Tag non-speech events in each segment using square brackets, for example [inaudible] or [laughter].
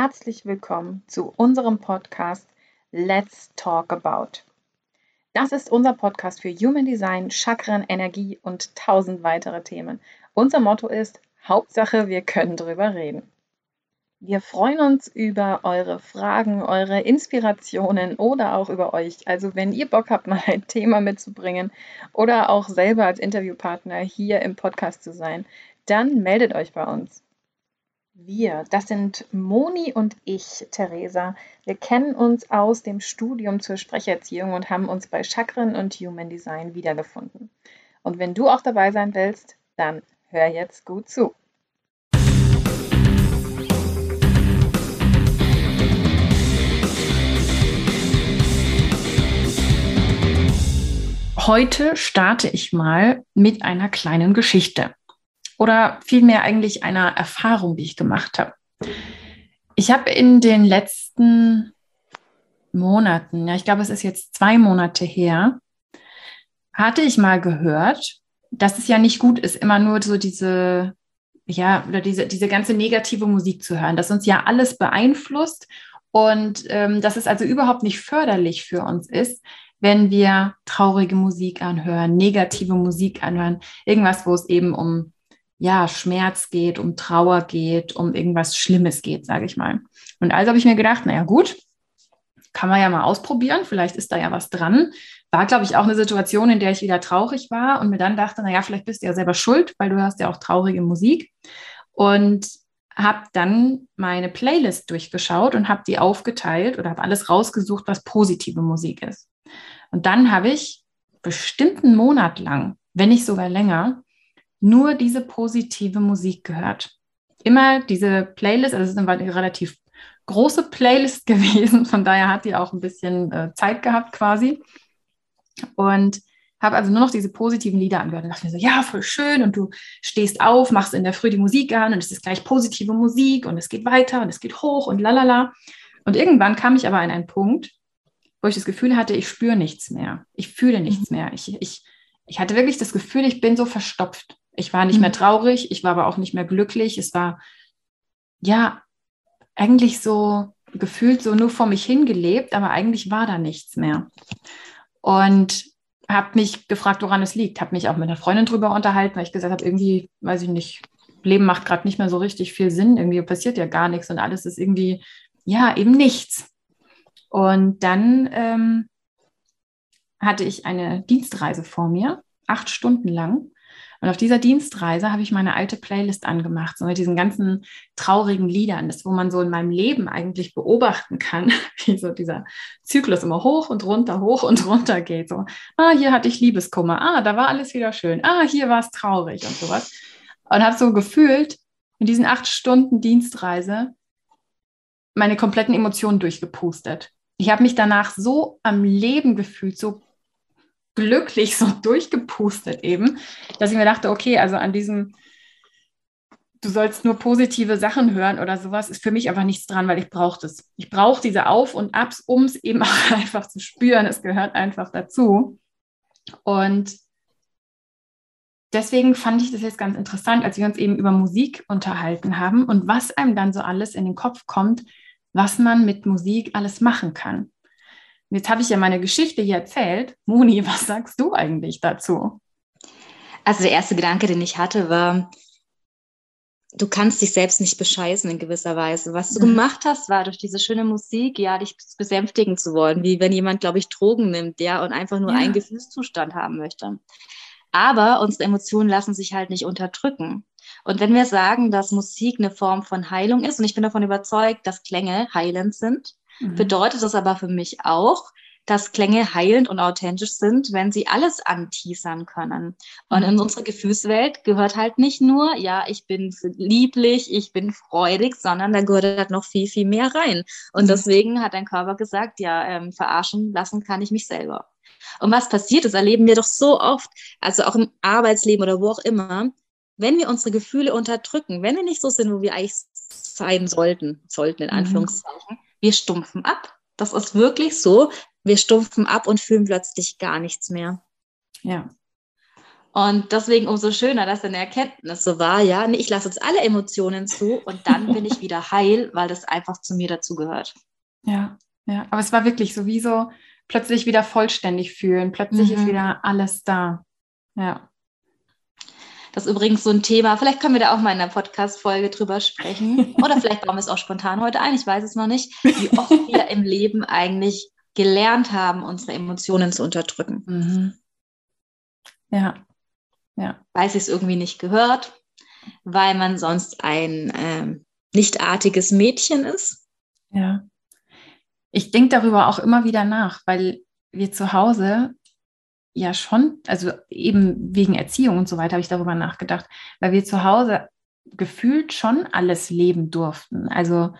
herzlich willkommen zu unserem Podcast Let's Talk About. Das ist unser Podcast für Human Design, Chakren, Energie und tausend weitere Themen. Unser Motto ist Hauptsache, wir können drüber reden. Wir freuen uns über eure Fragen, eure Inspirationen oder auch über euch. Also wenn ihr Bock habt, [laughs] mal ein Thema mitzubringen oder auch selber als Interviewpartner hier im Podcast zu sein, dann meldet euch bei uns. Wir, das sind Moni und ich, Theresa. Wir kennen uns aus dem Studium zur Sprecherziehung und haben uns bei Chakren und Human Design wiedergefunden. Und wenn du auch dabei sein willst, dann hör jetzt gut zu. Heute starte ich mal mit einer kleinen Geschichte oder vielmehr eigentlich einer Erfahrung, die ich gemacht habe. Ich habe in den letzten Monaten, ja, ich glaube, es ist jetzt zwei Monate her, hatte ich mal gehört, dass es ja nicht gut ist, immer nur so diese, ja, oder diese, diese ganze negative Musik zu hören, dass uns ja alles beeinflusst und ähm, dass es also überhaupt nicht förderlich für uns ist, wenn wir traurige Musik anhören, negative Musik anhören, irgendwas, wo es eben um ja, Schmerz geht, um Trauer geht, um irgendwas Schlimmes geht, sage ich mal. Und also habe ich mir gedacht, naja gut, kann man ja mal ausprobieren, vielleicht ist da ja was dran. War, glaube ich, auch eine Situation, in der ich wieder traurig war und mir dann dachte, naja, vielleicht bist du ja selber schuld, weil du hörst ja auch traurige Musik. Und habe dann meine Playlist durchgeschaut und habe die aufgeteilt oder habe alles rausgesucht, was positive Musik ist. Und dann habe ich bestimmt einen Monat lang, wenn nicht sogar länger, nur diese positive Musik gehört. Immer diese Playlist, also es ist eine relativ große Playlist [laughs] gewesen, von daher hat die auch ein bisschen äh, Zeit gehabt quasi. Und habe also nur noch diese positiven Lieder angehört und dachte mir so, ja, voll schön und du stehst auf, machst in der Früh die Musik an und es ist gleich positive Musik und es geht weiter und es geht hoch und lalala. Und irgendwann kam ich aber an einen Punkt, wo ich das Gefühl hatte, ich spüre nichts mehr. Ich fühle nichts mhm. mehr. Ich, ich, ich hatte wirklich das Gefühl, ich bin so verstopft. Ich war nicht mhm. mehr traurig, ich war aber auch nicht mehr glücklich. Es war ja eigentlich so gefühlt so nur vor mich hingelebt, aber eigentlich war da nichts mehr. Und habe mich gefragt, woran es liegt. Habe mich auch mit einer Freundin drüber unterhalten, weil ich gesagt habe, irgendwie, weiß ich nicht, Leben macht gerade nicht mehr so richtig viel Sinn. Irgendwie passiert ja gar nichts und alles ist irgendwie, ja, eben nichts. Und dann ähm, hatte ich eine Dienstreise vor mir, acht Stunden lang. Und auf dieser Dienstreise habe ich meine alte Playlist angemacht, so mit diesen ganzen traurigen Liedern, das, wo man so in meinem Leben eigentlich beobachten kann, [laughs] wie so dieser Zyklus immer hoch und runter, hoch und runter geht. So, ah, hier hatte ich Liebeskummer, ah, da war alles wieder schön, ah, hier war es traurig und sowas. Und habe so gefühlt, in diesen acht Stunden Dienstreise meine kompletten Emotionen durchgepustet. Ich habe mich danach so am Leben gefühlt, so glücklich so [laughs] durchgepustet eben, dass ich mir dachte, okay, also an diesem, du sollst nur positive Sachen hören oder sowas, ist für mich einfach nichts dran, weil ich brauche das. Ich brauche diese Auf- und Abs, um es eben auch [laughs] einfach zu spüren. Es gehört einfach dazu. Und deswegen fand ich das jetzt ganz interessant, als wir uns eben über Musik unterhalten haben und was einem dann so alles in den Kopf kommt, was man mit Musik alles machen kann. Jetzt habe ich ja meine Geschichte hier erzählt. Moni, [laughs] was sagst du eigentlich dazu? Also der erste Gedanke, den ich hatte, war, du kannst dich selbst nicht bescheißen in gewisser Weise. Was du mhm. gemacht hast, war durch diese schöne Musik, ja, dich besänftigen zu wollen, wie wenn jemand, glaube ich, Drogen nimmt, ja, und einfach nur ja. einen Gefühlszustand haben möchte. Aber unsere Emotionen lassen sich halt nicht unterdrücken. Und wenn wir sagen, dass Musik eine Form von Heilung ist, und ich bin davon überzeugt, dass Klänge heilend sind, Mhm. Bedeutet das aber für mich auch, dass Klänge heilend und authentisch sind, wenn sie alles anteasern können. Und in mhm. unserer Gefühlswelt gehört halt nicht nur, ja, ich bin lieblich, ich bin freudig, sondern da gehört halt noch viel, viel mehr rein. Und mhm. deswegen hat dein Körper gesagt, ja, ähm, verarschen lassen kann ich mich selber. Und was passiert ist, erleben wir doch so oft, also auch im Arbeitsleben oder wo auch immer, wenn wir unsere Gefühle unterdrücken, wenn wir nicht so sind, wo wir eigentlich sein sollten, sollten in Anführungszeichen, mhm wir stumpfen ab. Das ist wirklich so. Wir stumpfen ab und fühlen plötzlich gar nichts mehr. Ja. Und deswegen umso schöner, dass eine Erkenntnis so war, ja, nee, ich lasse jetzt alle Emotionen zu und dann bin ich wieder [laughs] heil, weil das einfach zu mir dazugehört. Ja, ja, aber es war wirklich so wie so plötzlich wieder vollständig fühlen, plötzlich mhm. ist wieder alles da. Ja. Das ist übrigens so ein Thema, vielleicht können wir da auch mal in einer Podcast-Folge drüber sprechen. Oder vielleicht bauen wir es auch spontan heute ein, ich weiß es noch nicht, wie oft wir im Leben eigentlich gelernt haben, unsere Emotionen zu unterdrücken. Mhm. Ja. ja. Weil es irgendwie nicht gehört, weil man sonst ein ähm, nichtartiges Mädchen ist. Ja. Ich denke darüber auch immer wieder nach, weil wir zu Hause ja schon, also eben wegen Erziehung und so weiter habe ich darüber nachgedacht, weil wir zu Hause gefühlt schon alles leben durften. Also,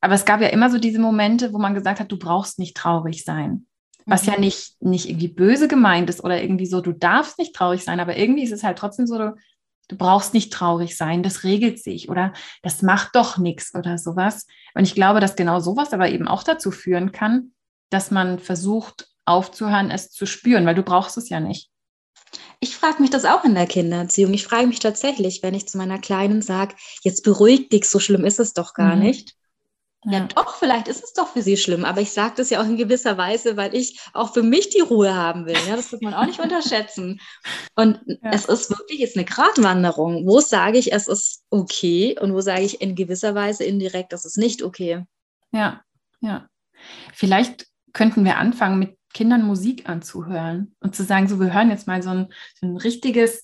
aber es gab ja immer so diese Momente, wo man gesagt hat, du brauchst nicht traurig sein. Was mhm. ja nicht, nicht irgendwie böse gemeint ist oder irgendwie so, du darfst nicht traurig sein, aber irgendwie ist es halt trotzdem so, du, du brauchst nicht traurig sein, das regelt sich oder das macht doch nichts oder sowas. Und ich glaube, dass genau sowas aber eben auch dazu führen kann, dass man versucht, aufzuhören, es zu spüren, weil du brauchst es ja nicht. Ich frage mich das auch in der Kindererziehung. Ich frage mich tatsächlich, wenn ich zu meiner Kleinen sage, jetzt beruhig dich, so schlimm ist es doch gar mhm. nicht. Ja. ja. doch, vielleicht ist es doch für sie schlimm, aber ich sage das ja auch in gewisser Weise, weil ich auch für mich die Ruhe haben will. Ja, das wird man auch nicht [laughs] unterschätzen. Und ja. es ist wirklich jetzt eine Gratwanderung. Wo sage ich, es ist okay und wo sage ich in gewisser Weise indirekt, das ist nicht okay. Ja, ja. Vielleicht könnten wir anfangen mit Kindern Musik anzuhören und zu sagen, so, wir hören jetzt mal so ein, so ein richtiges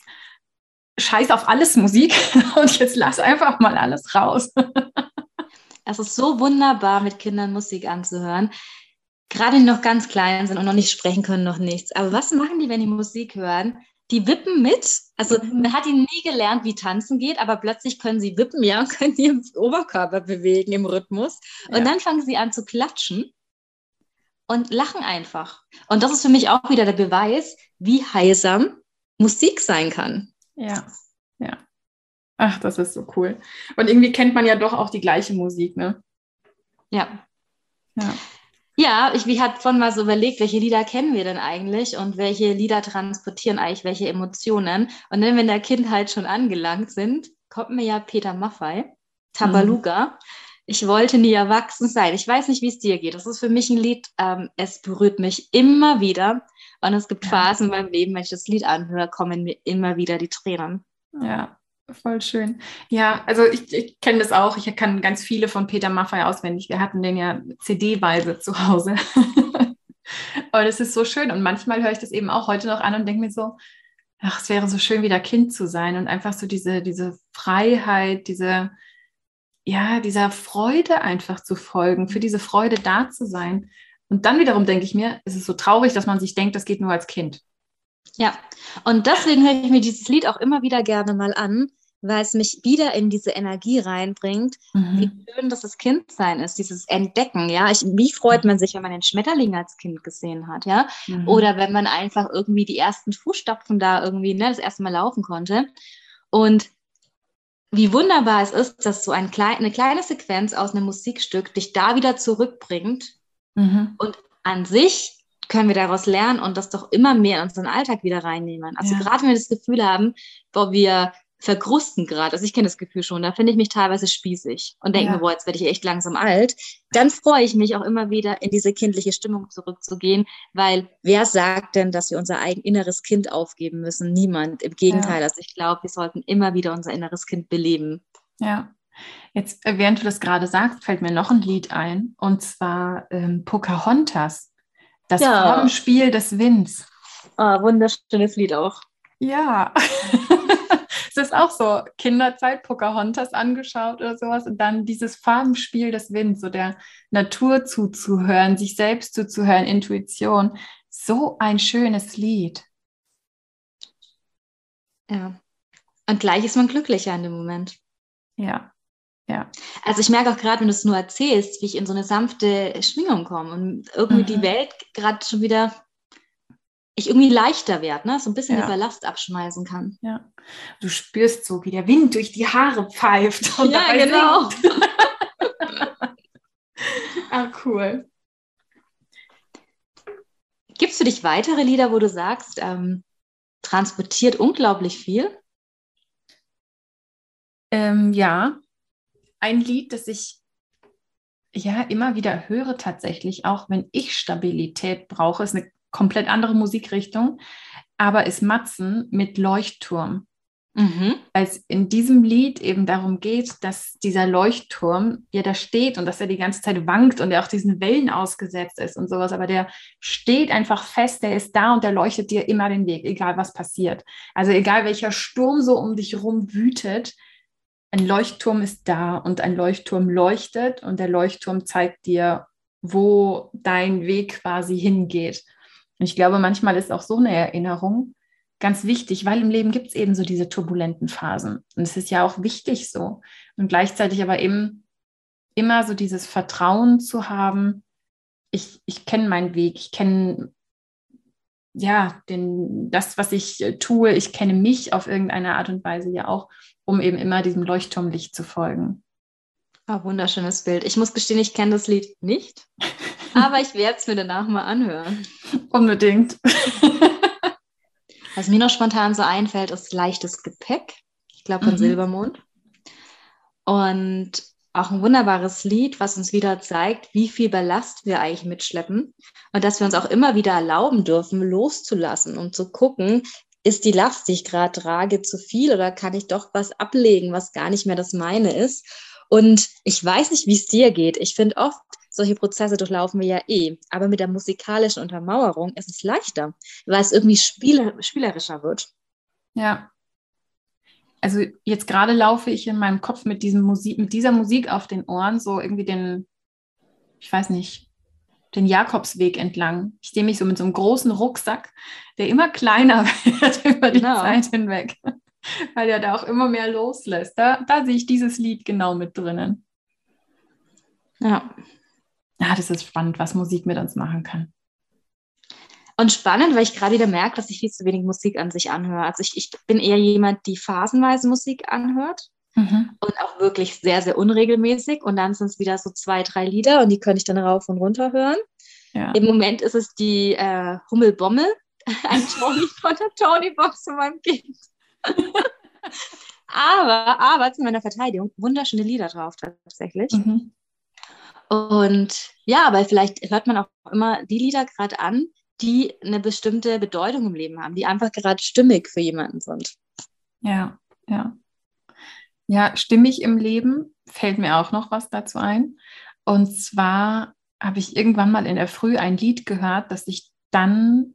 Scheiß auf alles Musik [laughs] und jetzt lass einfach mal alles raus. [laughs] Es ist so wunderbar, mit Kindern Musik anzuhören. Gerade die noch ganz klein sind und noch nicht sprechen können, noch nichts. Aber was machen die, wenn die Musik hören? Die wippen mit. Also mhm. man hat ihnen nie gelernt, wie tanzen geht, aber plötzlich können sie wippen, ja, und können ihren Oberkörper bewegen im Rhythmus. Und ja. dann fangen sie an zu klatschen und lachen einfach. Und das ist für mich auch wieder der Beweis, wie heilsam Musik sein kann. Ja, ja. Ach, das ist so cool. Und irgendwie kennt man ja doch auch die gleiche Musik, ne? Ja. Ja. Ja, ich, ich hatte von mal so überlegt, welche Lieder kennen wir denn eigentlich und welche Lieder transportieren eigentlich welche Emotionen. Und wenn wir in der Kindheit schon angelangt sind, kommt mir ja Peter Maffei, Tabaluga. Mhm ich wollte nie erwachsen sein. Ich weiß nicht, wie es dir geht. Das ist für mich ein Lied, ähm, es berührt mich immer wieder. Und es gibt ja. Phasen in meinem Leben, wenn ich das Lied anhöre, kommen mir immer wieder die Tränen. Ja, voll schön. Ja, also ich, ich kenne das auch. Ich kann ganz viele von Peter Maffay auswendig. Wir hatten den ja CD-weise zu Hause. [laughs] Und es ist so schön. Und manchmal höre ich das eben auch heute noch an und denke mir so, ach, es wäre so schön, wieder Kind zu sein und einfach so diese, diese Freiheit, diese, ja, dieser Freude einfach zu folgen, für diese Freude da zu sein. Und dann wiederum denke ich mir, es ist so traurig, dass man sich denkt, das geht nur als Kind. Ja, und deswegen höre ich mir dieses Lied auch immer wieder gerne mal an, weil es mich wieder in diese Energie reinbringt, mhm. wie schön das Kindsein ist, dieses Entdecken, ja. Ich, wie freut man sich, wenn man den Schmetterling als Kind gesehen hat, ja? Mhm. Oder wenn man einfach irgendwie die ersten Fußstapfen da irgendwie, ne, das erste Mal laufen konnte. Und wie wunderbar es ist, dass so ein klein, eine kleine Sequenz aus einem Musikstück dich da wieder zurückbringt. Mhm. Und an sich können wir daraus lernen und das doch immer mehr in unseren Alltag wieder reinnehmen. Also ja. gerade wenn wir das Gefühl haben, wo wir verkrusten gerade. Also ich kenne das Gefühl schon, da finde ich mich teilweise spießig und denke ja. mir, boah, jetzt werde ich echt langsam alt. Dann freue ich mich auch immer wieder, in diese kindliche Stimmung zurückzugehen, weil wer sagt denn, dass wir unser eigen inneres Kind aufgeben müssen? Niemand. Im Gegenteil. Ja. Also ich glaube, wir sollten immer wieder unser inneres Kind beleben. Ja. Jetzt, äh, während du das gerade sagst, fällt mir noch ein Lied ein, und zwar ähm, Pocahontas, das ja. Formspiel des Winds. Ah, wunderschönes Lied auch. Ja. [laughs] es ist auch so Kinderzeit, Pocahontas angeschaut oder sowas und dann dieses Farbenspiel des Winds, so der Natur zuzuhören, sich selbst zuzuhören, Intuition. So ein schönes Lied. Ja. Und gleich ist man glücklicher in dem Moment. Ja. Ja. Also ich merke auch gerade, wenn du es nur erzählst, wie ich in so eine sanfte Schwingung komme und irgendwie mhm. die Welt gerade schon wieder ich irgendwie leichter werde, ne? so ein bisschen ja. den Ballast abschmeißen kann. Ja. Du spürst so, wie der Wind durch die Haare pfeift. [laughs] Und ja, genau. [laughs] ah, cool. Gibst du dich weitere Lieder, wo du sagst, ähm, transportiert unglaublich viel. Ähm, ja, ein Lied, das ich ja immer wieder höre tatsächlich, auch wenn ich Stabilität brauche, ist eine komplett andere Musikrichtung, aber ist Matzen mit Leuchtturm. Mhm. Weil es in diesem Lied eben darum geht, dass dieser Leuchtturm ja da steht und dass er die ganze Zeit wankt und er auch diesen Wellen ausgesetzt ist und sowas, aber der steht einfach fest, der ist da und der leuchtet dir immer den Weg, egal was passiert. Also egal welcher Sturm so um dich rum wütet, ein Leuchtturm ist da und ein Leuchtturm leuchtet und der Leuchtturm zeigt dir, wo dein Weg quasi hingeht. Und ich glaube, manchmal ist auch so eine Erinnerung ganz wichtig, weil im Leben gibt es eben so diese turbulenten Phasen. Und es ist ja auch wichtig so. Und gleichzeitig aber eben immer so dieses Vertrauen zu haben, ich, ich kenne meinen Weg, ich kenne ja, den, das, was ich tue, ich kenne mich auf irgendeine Art und Weise ja auch um eben immer diesem Leuchtturmlicht zu folgen. Oh, wunderschönes Bild. Ich muss gestehen, ich kenne das Lied nicht, [laughs] aber ich werde es mir danach mal anhören. Unbedingt. Was mir noch spontan so einfällt, ist leichtes Gepäck. Ich glaube von mhm. Silbermond. Und auch ein wunderbares Lied, was uns wieder zeigt, wie viel Ballast wir eigentlich mitschleppen und dass wir uns auch immer wieder erlauben dürfen, loszulassen und zu gucken, ist die Last, die ich gerade trage, zu viel oder kann ich doch was ablegen, was gar nicht mehr das meine ist? Und ich weiß nicht, wie es dir geht. Ich finde oft, solche Prozesse durchlaufen wir ja eh. Aber mit der musikalischen Untermauerung ist es leichter, weil es irgendwie spieler, spielerischer wird. Ja. Also jetzt gerade laufe ich in meinem Kopf mit, diesem Musik, mit dieser Musik auf den Ohren, so irgendwie den, ich weiß nicht, den Jakobsweg entlang. Ich sehe mich so mit so einem großen Rucksack, der immer kleiner [laughs] wird über die genau. Zeit hinweg, [laughs] weil er da auch immer mehr loslässt. Da, da sehe ich dieses Lied genau mit drinnen. Ja. Ja, das ist spannend, was Musik mit uns machen kann. Und spannend, weil ich gerade wieder merke, dass ich viel zu wenig Musik an sich anhöre. Also ich, ich bin eher jemand, die phasenweise Musik anhört. Mhm. Und auch wirklich sehr, sehr unregelmäßig. Und dann sind es wieder so zwei, drei Lieder und die könnte ich dann rauf und runter hören. Ja. Im Moment ist es die äh, Hummelbommel, [laughs] ein Tony von der Tony-Box von meinem Kind. [laughs] aber, aber zu meiner Verteidigung, wunderschöne Lieder drauf tatsächlich. Mhm. Und ja, aber vielleicht hört man auch immer die Lieder gerade an, die eine bestimmte Bedeutung im Leben haben, die einfach gerade stimmig für jemanden sind. Ja, ja. Ja, stimmig im Leben fällt mir auch noch was dazu ein. Und zwar habe ich irgendwann mal in der Früh ein Lied gehört, das ich dann,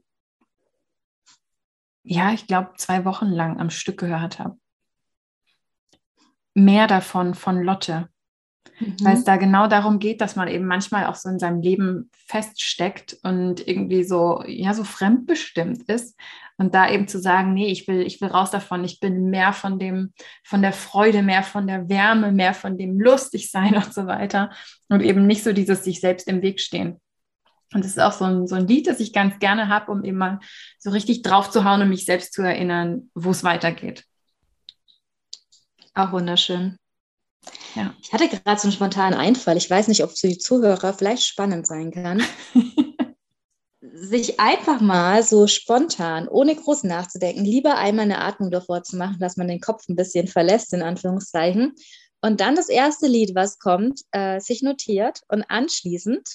ja, ich glaube, zwei Wochen lang am Stück gehört habe. Mehr davon von Lotte. Mhm. Weil es da genau darum geht, dass man eben manchmal auch so in seinem Leben feststeckt und irgendwie so, ja, so fremdbestimmt ist und da eben zu sagen, nee, ich will, ich will raus davon, ich bin mehr von dem, von der Freude, mehr von der Wärme, mehr von dem Lustigsein [laughs] und so weiter. Und eben nicht so dieses sich selbst im Weg stehen. Und das ist auch so ein, so ein Lied, das ich ganz gerne habe, um eben mal so richtig drauf zu hauen und mich selbst zu erinnern, wo es weitergeht. Auch wunderschön. Ja. Ich hatte gerade so einen spontanen Einfall. Ich weiß nicht, ob es für die Zuhörer vielleicht spannend sein kann. [laughs] sich einfach mal so spontan, ohne groß nachzudenken, lieber einmal eine Atmung davor zu machen, dass man den Kopf ein bisschen verlässt, in Anführungszeichen. Und dann das erste Lied, was kommt, äh, sich notiert und anschließend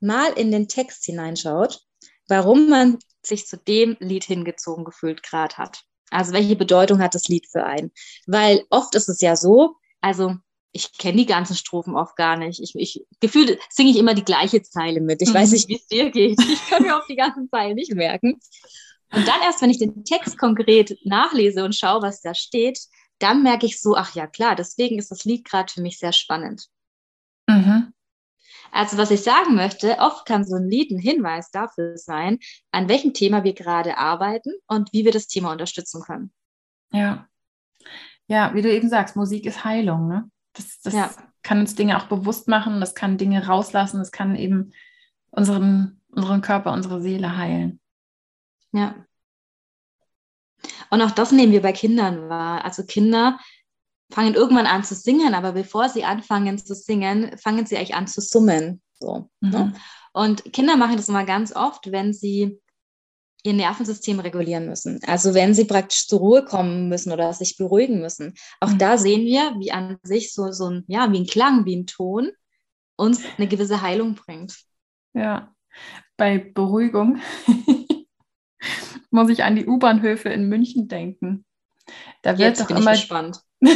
mal in den Text hineinschaut, warum man sich zu dem Lied hingezogen gefühlt gerade hat. Also welche Bedeutung hat das Lied für einen? Weil oft ist es ja so, also ich kenne die ganzen Strophen oft gar nicht. Ich, ich gefühlt singe ich immer die gleiche Zeile mit. Ich mhm. weiß nicht, wie es dir geht. Ich kann mir auch die ganzen Zeilen nicht merken. Und dann erst, wenn ich den Text konkret nachlese und schaue, was da steht, dann merke ich so, ach ja, klar, deswegen ist das Lied gerade für mich sehr spannend. Mhm. Also was ich sagen möchte, oft kann so ein Lied ein Hinweis dafür sein, an welchem Thema wir gerade arbeiten und wie wir das Thema unterstützen können. Ja. Ja, wie du eben sagst, Musik ist Heilung. Ne? Das, das ja. kann uns Dinge auch bewusst machen, das kann Dinge rauslassen, das kann eben unseren, unseren Körper, unsere Seele heilen. Ja. Und auch das nehmen wir bei Kindern wahr. Also Kinder fangen irgendwann an zu singen, aber bevor sie anfangen zu singen, fangen sie eigentlich an zu summen. So, ne? mhm. ne? Und Kinder machen das immer ganz oft, wenn sie ihr Nervensystem regulieren müssen. Also wenn sie praktisch zur Ruhe kommen müssen oder sich beruhigen müssen. Auch mhm. da sehen wir, wie an sich so, so ein, ja, wie ein Klang, wie ein Ton uns eine gewisse Heilung bringt. Ja, bei Beruhigung [laughs] muss ich an die U-Bahnhöfe in München denken. Da wird Jetzt doch bin immer gespannt. [laughs]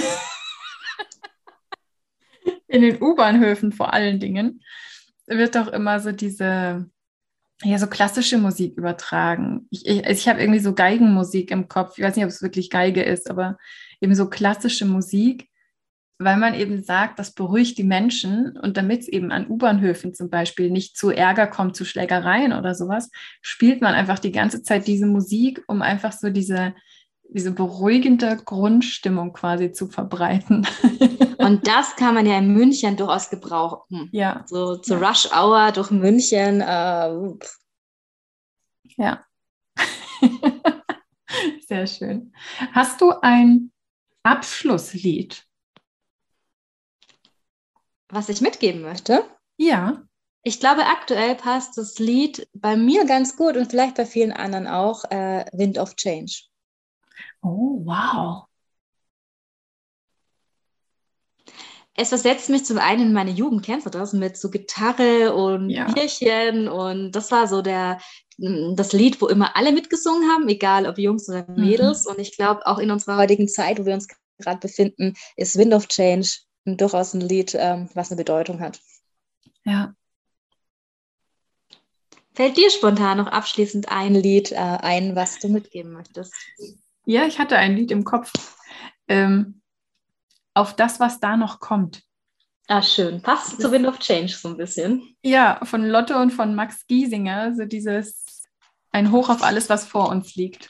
in den U-Bahnhöfen vor allen Dingen wird doch immer so diese ja, so klassische Musik übertragen. Ich, ich, ich habe irgendwie so Geigenmusik im Kopf. Ich weiß nicht, ob es wirklich Geige ist, aber eben so klassische Musik, weil man eben sagt, das beruhigt die Menschen und damit es eben an U-Bahnhöfen zum Beispiel nicht zu Ärger kommt, zu Schlägereien oder sowas, spielt man einfach die ganze Zeit diese Musik, um einfach so diese, diese beruhigende Grundstimmung quasi zu verbreiten. [laughs] Und das kann man ja in München durchaus gebrauchen. Ja. So zur ja. Rush Hour durch München. Äh, ja. [laughs] Sehr schön. Hast du ein Abschlusslied? Was ich mitgeben möchte? Ja. Ich glaube, aktuell passt das Lied bei mir ganz gut und vielleicht bei vielen anderen auch, äh, Wind of Change. Oh, wow. Es versetzt mich zum einen in meine Jugend, kennst du das, mit so Gitarre und ja. Bierchen und das war so der, das Lied, wo immer alle mitgesungen haben, egal ob Jungs oder mhm. Mädels. Mhm. Und ich glaube, auch in unserer heutigen Zeit, wo wir uns gerade befinden, ist Wind of Change durchaus ein Lied, ähm, was eine Bedeutung hat. Ja. Fällt dir spontan noch abschließend ein Lied äh, ein, was du mitgeben möchtest? Ja, ich hatte ein Lied im Kopf. Ähm, auf das, was da noch kommt. Ah, schön. Passt zu Wind of Change so ein bisschen. Ja, von Lotte und von Max Giesinger, so dieses ein Hoch auf alles, was vor uns liegt.